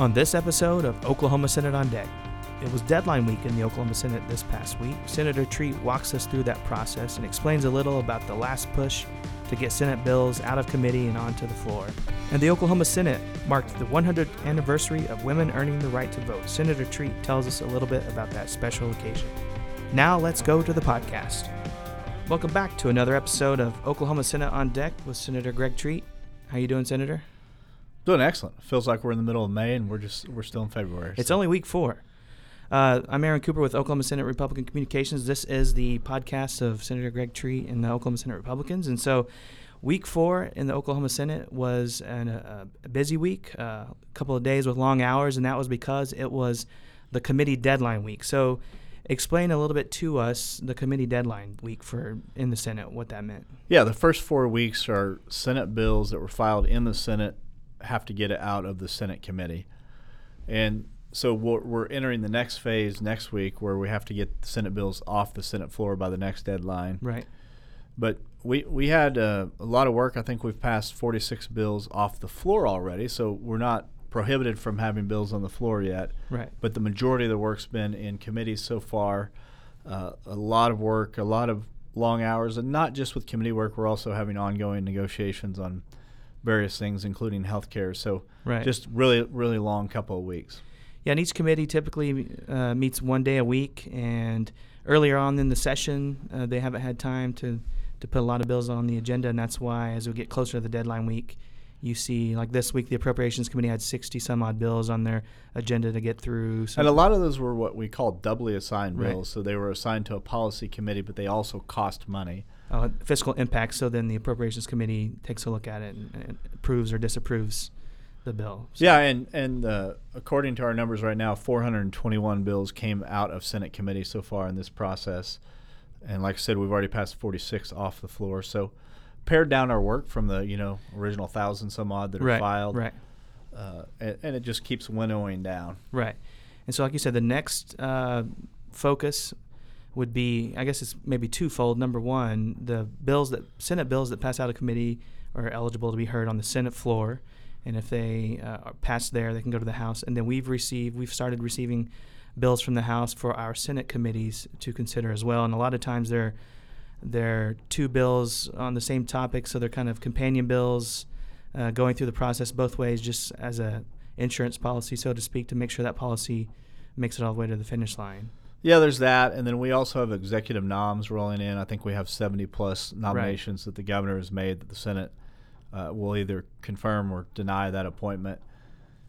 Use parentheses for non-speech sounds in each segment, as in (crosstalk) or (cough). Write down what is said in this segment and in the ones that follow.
On this episode of Oklahoma Senate on Deck, it was deadline week in the Oklahoma Senate this past week. Senator Treat walks us through that process and explains a little about the last push to get Senate bills out of committee and onto the floor. And the Oklahoma Senate marked the 100th anniversary of women earning the right to vote. Senator Treat tells us a little bit about that special occasion. Now let's go to the podcast. Welcome back to another episode of Oklahoma Senate on Deck with Senator Greg Treat. How you doing, Senator? Doing excellent. Feels like we're in the middle of May and we're just we're still in February. It's so. only week four. Uh, I'm Aaron Cooper with Oklahoma Senate Republican Communications. This is the podcast of Senator Greg Treat and the Oklahoma Senate Republicans. And so, week four in the Oklahoma Senate was an, uh, a busy week, uh, a couple of days with long hours, and that was because it was the committee deadline week. So, explain a little bit to us the committee deadline week for in the Senate, what that meant. Yeah, the first four weeks are Senate bills that were filed in the Senate have to get it out of the Senate committee, and so we're, we're entering the next phase next week where we have to get the Senate bills off the Senate floor by the next deadline. Right. But we we had uh, a lot of work. I think we've passed 46 bills off the floor already, so we're not prohibited from having bills on the floor yet. Right. But the majority of the work's been in committees so far. Uh, a lot of work, a lot of long hours, and not just with committee work. We're also having ongoing negotiations on various things, including health care. So right. just really, really long couple of weeks. Yeah, and each committee typically uh, meets one day a week. And earlier on in the session, uh, they haven't had time to, to put a lot of bills on the agenda. And that's why, as we get closer to the deadline week, you see, like this week, the Appropriations Committee had 60 some odd bills on their agenda to get through. and a lot of those were what we call doubly assigned Right. bills. So they were assigned to a policy committee, but they also cost money. Uh, fiscal impact. So then the Appropriations Committee takes a look at it and, and approves or disapproves the bill. So- Yeah, and and uh, according to our numbers right now, 421 bills came out of Senate committee so far in this process, and like I said, we've already passed 46 off the floor. So, pared down our work from the you know original thousand some odd that are right, filed, Right. uh, and, and it just keeps winnowing down. Right. And so, like you said, the next uh, focus would be, I guess it's maybe twofold. Number one, the bills that Senate bills that pass out of committee are eligible to be heard on the Senate floor, and if they uh, are passed there, they can go to the House. And then we've received, we've started receiving bills from the House for our Senate committees to consider as well. And a lot of times they're they're two bills on the same topic, so they're kind of companion bills uh, going through the process both ways, just as a insurance policy, so to speak, to make sure that policy makes it all the way to the finish line. Yeah, there's that, and then we also have executive noms rolling in. I think we have 70 plus nominations that the governor has made that the Senate uh, will either confirm or deny that appointment.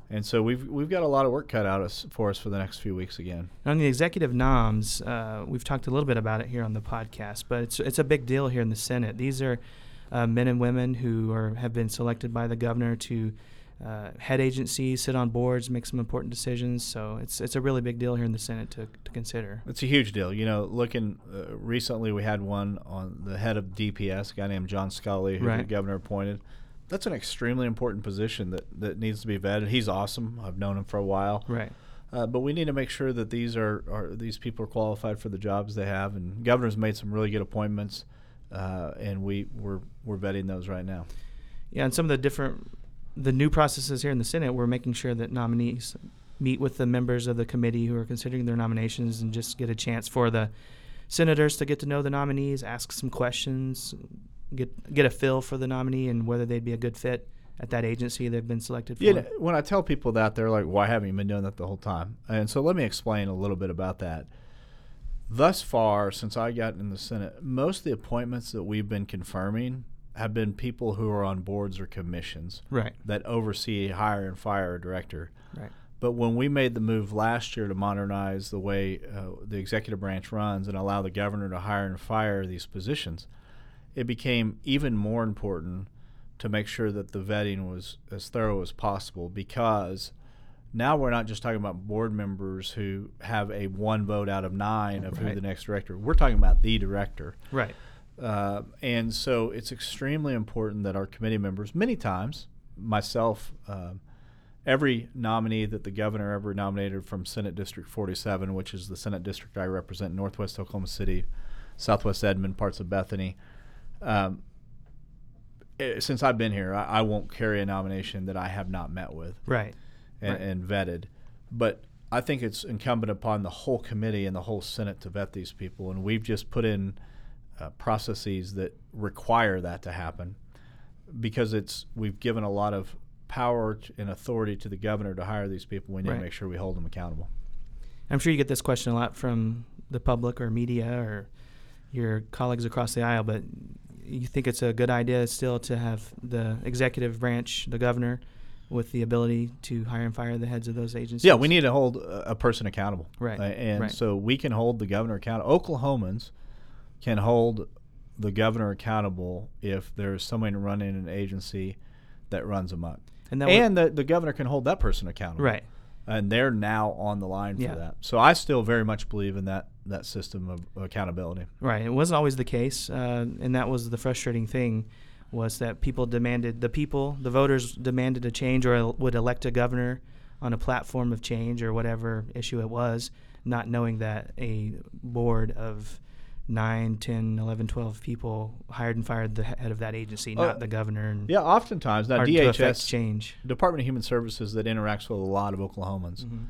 And so we've we've got a lot of work cut out us, for us for the next few weeks again. On the executive noms, uh, we've talked a little bit about it here on the podcast, but it's it's a big deal here in the Senate. These are uh, men and women who are have been selected by the governor to uh, head agencies, sit on boards, make some important decisions. So it's it's a really big deal here in the Senate to, to consider. It's a huge deal. You know, looking uh, recently, we had one on the head of DPS, a guy named John Scully, who the governor appointed. That's an extremely important position that, that needs to be vetted. He's awesome. I've known him for a while. Right. Uh, but we need to make sure that these are, are these people are qualified for the jobs they have. And governor's made some really good appointments, uh, and we we're we're vetting those right now. Yeah, and some of the different, the new processes here in the Senate, we're making sure that nominees meet with the members of the committee who are considering their nominations and just get a chance for the senators to get to know the nominees, ask some questions, get get a feel for the nominee and whether they'd be a good fit at that agency they've been selected for. You know, when I tell people that, they're like, "Why haven't you been doing that the whole time?" And so let me explain a little bit about that. Thus far, since I got in the Senate, most of the appointments that we've been confirming have been people who are on boards or commissions right, that oversee, hire, and fire a director. right, But when we made the move last year to modernize the way uh, the executive branch runs and allow the governor to hire and fire these positions, it became even more important to make sure that the vetting was as thorough as possible because now we're not just talking about board members who have a one vote out of nine of who the next director. We're talking about the director. right, Uh, and so it's extremely important that our committee members, many times, myself, um every nominee that the governor ever nominated from Senate District 47, which is the Senate district I represent, Northwest Oklahoma City, Southwest Edmond, parts of Bethany. Um, eh, since I've been here, I, I won't carry a nomination that I have not met with. right. and, Right. and vetted. But I think it's incumbent upon the whole committee and the whole Senate to vet these people, and we've just put in uh, processes that require that to happen because it's we've given a lot of power and authority to the governor to hire these people. We need Right. to make sure we hold them accountable. I'm sure you get this question a lot from the public or media or your colleagues across the aisle, but you think it's a good idea still to have the executive branch, the governor, with the ability to hire and fire the heads of those agencies? Yeah, we need to hold a a person accountable. Right, Uh, and right. so we can hold the governor accountable. Oklahomans can hold the governor accountable if there's someone running an agency that runs amok. And that and the, the governor can hold that person accountable. Right. And they're now on the line for Yeah. that. So I still very much believe in that, that system of accountability. Right. It wasn't always the case, uh, and that was the frustrating thing, was that people demanded the people, the voters demanded a change, or would elect a governor on a platform of change or whatever issue it was, not knowing that a board of 9, 10, 11, 12 people hired and fired the head of that agency, Oh, not the governor. And Yeah, oftentimes now hard to affect DHS, change. Department of Human Services, that interacts with a lot of Oklahomans. Mhm.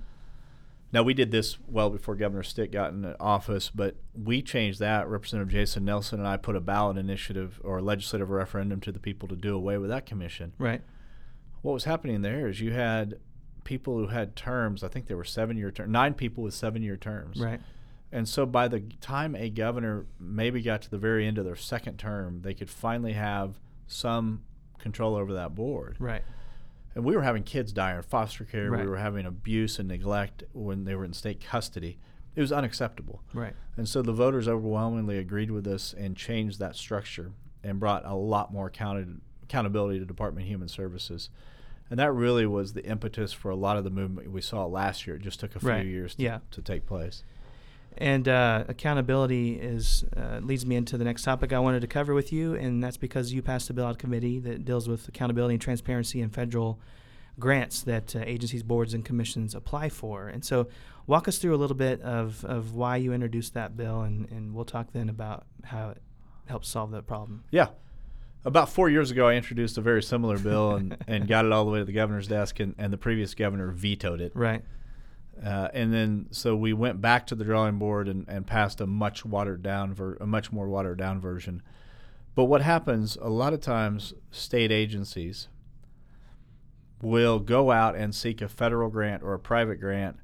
Now we did this well before Governor Stitt got in office, but we changed that. Representative Jason Nelson and I put a ballot initiative or a legislative referendum to the people to do away with that commission. Right. What was happening there is you had people who had terms. I think there were seven-year terms, nine people with seven-year terms. Right. And so by the time a governor maybe got to the very end of their second term, they could finally have some control over that board. Right. And we were having kids die in foster care. Right. We were having abuse and neglect when they were in state custody. It was unacceptable. Right. And so the voters overwhelmingly agreed with us and changed that structure and brought a lot more accounted, accountability to Department of Human Services. And that really was the impetus for a lot of the movement we saw last year. It just took a few Right. years to, Yeah. to take place. And uh, accountability is uh, leads me into the next topic I wanted to cover with you, and that's because you passed a bill out committee that deals with accountability and transparency in federal grants that uh, agencies, boards, and commissions apply for. And so, walk us through a little bit of, of why you introduced that bill, and, and we'll talk then about how it helps solve that problem. Yeah. About four years ago, I introduced a very similar bill and, and got it all the way to the governor's desk, and, and the previous governor vetoed it. Right. Uh, and then so we went back to the drawing board and, and passed a much watered down ver- a much more watered down version. But what happens a lot of times state agencies will go out and seek a federal grant or a private grant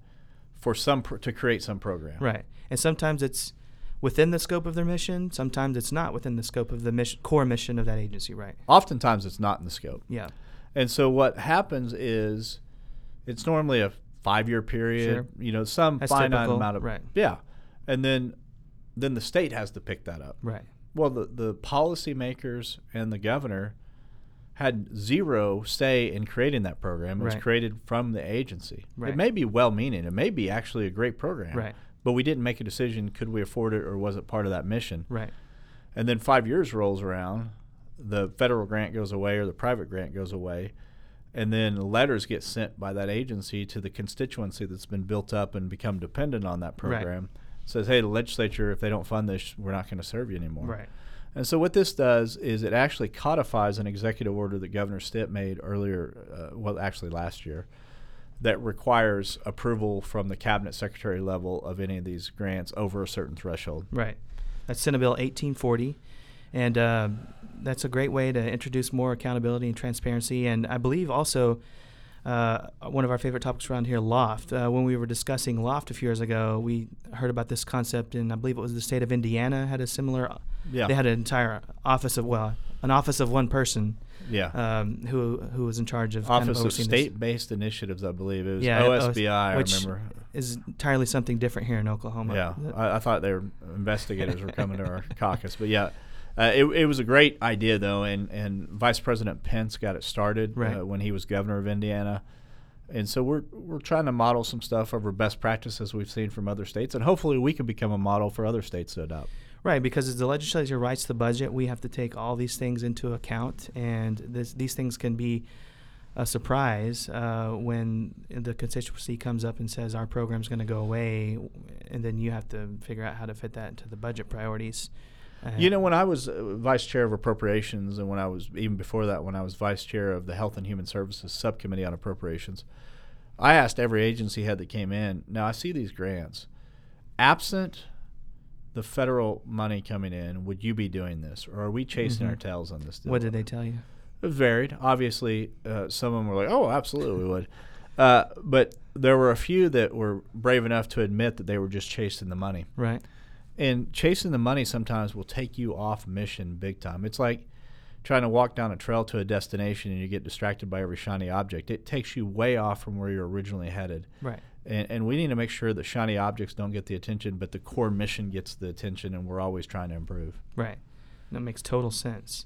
for some pr- to create some program. Right. And sometimes it's within the scope of their mission. Sometimes it's not within the scope of the mission, core mission of that agency. Right. Oftentimes it's not in the scope. Yeah. And so what happens is it's normally a five year period, Sure. you know, some That's finite typical, amount of right. Yeah. And then then the state has to pick that up. Right. Well, the, the policymakers and the governor had zero say in creating that program. It was created from the agency. Right. It may be well meaning. It may be actually a great program. Right. But we didn't make a decision could we afford it or was it part of that mission? Right. And then five years rolls around, the federal grant goes away or the private grant goes away. And then letters get sent by that agency to the constituency that's been built up and become dependent on that Right. program. Says, hey, the legislature, if they don't fund this, we're not going to serve you anymore. Right. And so what this does is it actually codifies an executive order that Governor Stitt made earlier, uh, well, actually last year, that requires approval from the cabinet secretary level of any of these grants over a certain threshold. Right. That's Senate Bill 1840. And uh, that's a great way to introduce more accountability and transparency. And I believe also uh, one of our favorite topics around here, Loft. Uh, when we were discussing Loft a few years ago, we heard about this concept, and I believe it was the state of Indiana had a similar. Yeah. They had an entire office of well, an office of one person Yeah. um, who who was in charge of kind Office of. State-based Initiatives, I believe it was Yeah, OSBI. I which remember. is entirely something different here in Oklahoma. Yeah, I, I thought their investigators were coming to our (laughs) caucus, but yeah, uh, it, it was a great idea though, and and Vice President Pence got it started Right. uh, when he was governor of Indiana, and so we're we're trying to model some stuff over best practices we've seen from other states, and hopefully we can become a model for other states to adopt. Right, because as the legislature writes the budget, we have to take all these things into account, and this, these things can be a surprise uh, when the constituency comes up and says our program's going to go away, and then you have to figure out how to fit that into the budget priorities. Uh, You know, when I was uh, vice chair of appropriations, and when I was even before that, when I was vice chair of the Health and Human Services Subcommittee on Appropriations, I asked every agency head that came in. Now I see these grants. Absent the federal money coming in, would you be doing this, or are we chasing Mhm. our tails on this? Deal? What did they tell you? It varied. Obviously, uh, some of them were like, "Oh, absolutely, we would," uh, but there were a few that were brave enough to admit that they were just chasing the money. Right. And chasing the money sometimes will take you off mission big time. It's like trying to walk down a trail to a destination and you get distracted by every shiny object. It takes you way off from where you're originally headed. Right. And, and we need to make sure that shiny objects don't get the attention, but the core mission gets the attention, and we're always trying to improve. Right. That makes total sense.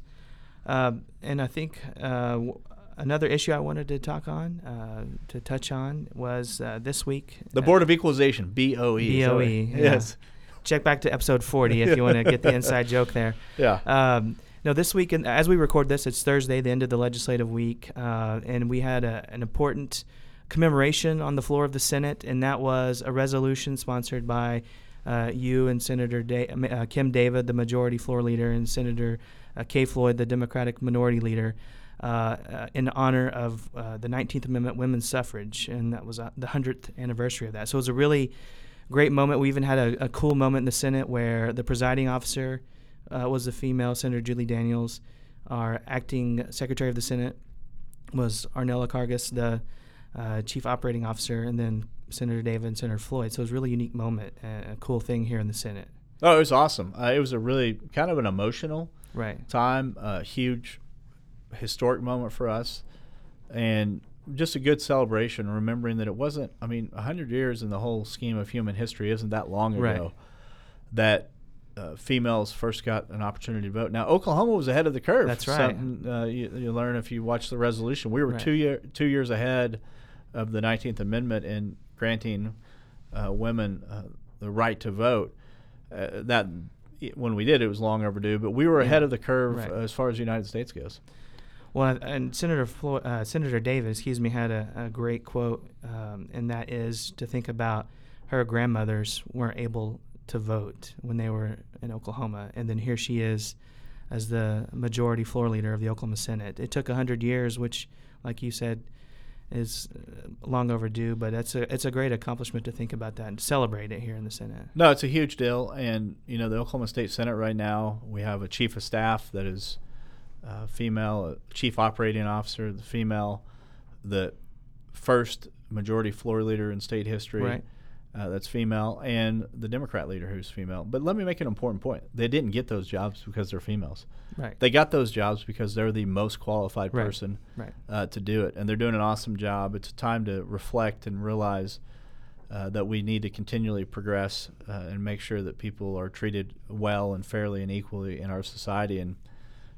Um, and I think uh, w- another issue I wanted to talk on, uh, to touch on, was uh, this week. The uh, Board of Equalization, BOE. BOE, yeah. Yes. Check back to episode 40 if you want to get the inside (laughs) joke there. Yeah. Um, no, this week, and as we record this, it's Thursday, the end of the legislative week, uh, and we had a, an important commemoration on the floor of the Senate, and that was a resolution sponsored by uh, you and Senator da- uh, Kim David, the majority floor leader, and Senator uh, Kay Floyd, the Democratic minority leader, uh, uh, in honor of uh, the 19th Amendment women's suffrage, and that was uh, the 100th anniversary of that. So it was a really great moment. We even had a, a cool moment in the Senate where the presiding officer uh, was a female, Senator Julie Daniels. Our acting Secretary of the Senate was Arnella Karges, the uh, Chief Operating Officer, and then Senator David and Senator Floyd. So it was a really unique moment, a cool thing here in the Senate. Oh, it was awesome. Uh, it was a really kind of an emotional Right. time, a huge historic moment for us, and just a good celebration, remembering that it wasn't, I mean, 100 years in the whole scheme of human history isn't that long ago Right. that uh, females first got an opportunity to vote. Now, Oklahoma was ahead of the curve. That's right. Something uh, you, you learn if you watch the resolution. We were Right. two, year, two years ahead of the 19th Amendment in granting uh, women uh, the right to vote. Uh, that when we did, it was long overdue, but we were Yeah. ahead of the curve Right. as far as the United States goes. Well, and Senator uh, Senator Davis, excuse me, had a, a great quote, um, and that is to think about her grandmothers weren't able to vote when they were in Oklahoma, and then here she is as the majority floor leader of the Oklahoma Senate. It took hundred years, which, like you said, is uh, long overdue, but it's a it's a great accomplishment to think about that and celebrate it here in the Senate. No, it's a huge deal, and you know the Oklahoma State Senate right now we have a chief of staff that is uh, female, chief operating officer, the female, the first majority floor leader in state history. Right. Uh, that's female, and the Democrat leader who's female. But let me make an important point: they didn't get those jobs because they're females. Right. They got those jobs because they're the most qualified Right. person Right. uh, to do it, and they're doing an awesome job. It's a time to reflect and realize uh, that we need to continually progress uh, and make sure that people are treated well and fairly and equally in our society. And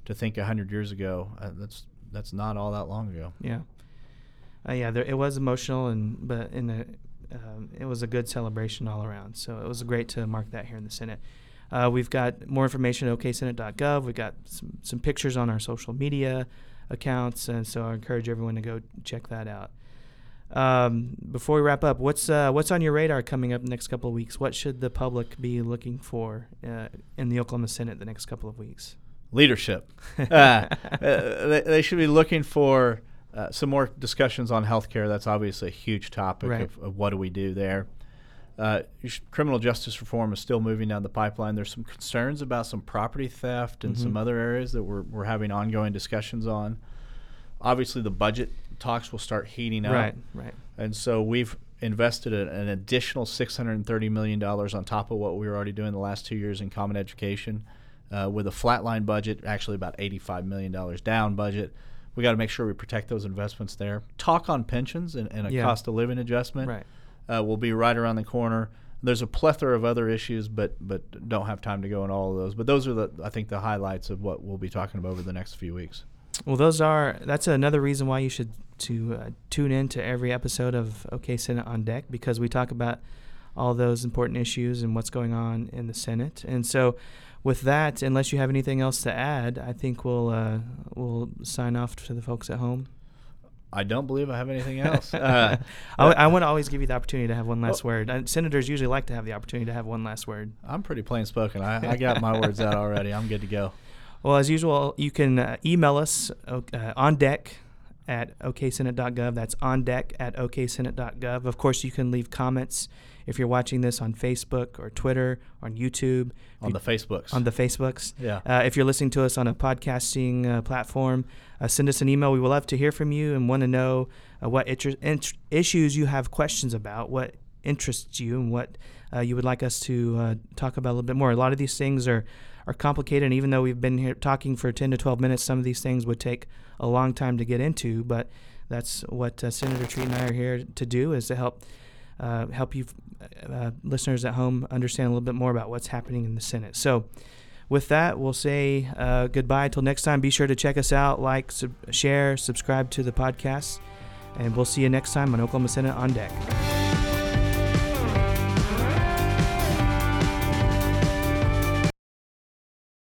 to think hundred years ago, uh, that's that's not all that long ago. Yeah. Uh, yeah, there, it was emotional, and but in um, it was a good celebration all around. So it was great to mark that here in the Senate. Uh, we've got more information at oksenate.gov. We've got some, some pictures on our social media accounts, and so I encourage everyone to go check that out. Um, before we wrap up, what's uh, what's on your radar coming up the next couple of weeks? What should the public be looking for uh, in the Oklahoma Senate the next couple of weeks? Leadership. (laughs) uh, uh, they, they should be looking for uh, some more discussions on healthcare. That's obviously a huge topic Right. of, of what do we do there. Uh, criminal justice reform is still moving down the pipeline. There's some concerns about some property theft and some Mhm. other areas that we're, we're having ongoing discussions on. Obviously, the budget talks will start heating up. Right, right. And so we've invested a, an additional $630 million on top of what we were already doing the last two years in common education uh, with a flatline budget, actually about $85 million down budget. We got to make sure we protect those investments there. Talk on pensions and, and a Yeah. cost of living adjustment Right. uh, will be right around the corner. There's a plethora of other issues, but but don't have time to go in all of those. But those are the I think the highlights of what we'll be talking about over the next few weeks. Well, those are that's another reason why you should to uh, tune in to every episode of OK Senate on Deck because we talk about all those important issues and what's going on in the Senate. And so, with that, unless you have anything else to add, I think we'll uh, we'll sign off to the folks at home. I don't believe I have anything (laughs) else. Uh, I, want to always give you the opportunity to have one last Oh. word. Uh, senators usually like to have the opportunity to have one last word. I'm pretty plain spoken. I, I got my words out (laughs) already. I'm good to go. Well, as usual, you can uh, email us uh, on deck at oksenate.gov. That's on deck at oksenate.gov. Of course, you can leave comments if you're watching this on Facebook or Twitter or on YouTube. On the Facebooks. On the Facebooks. Yeah. Uh, if you're listening to us on a podcasting uh, platform, uh, send us an email. We would love to hear from you and want to know uh, what int- issues you have questions about, what interests you, and what uh, you would like us to uh, talk about a little bit more. A lot of these things are are complicated, and even though we've been here talking for 10 to 12 minutes, some of these things would take a long time to get into. But that's what uh, Senator Treat and I are here to do is to help uh, help you uh, listeners at home understand a little bit more about what's happening in the Senate. So. With that, we'll say uh, goodbye until next time. Be sure to check us out, like, sub- share, subscribe to the podcast, and we'll see you next time on Oklahoma Senate on Deck.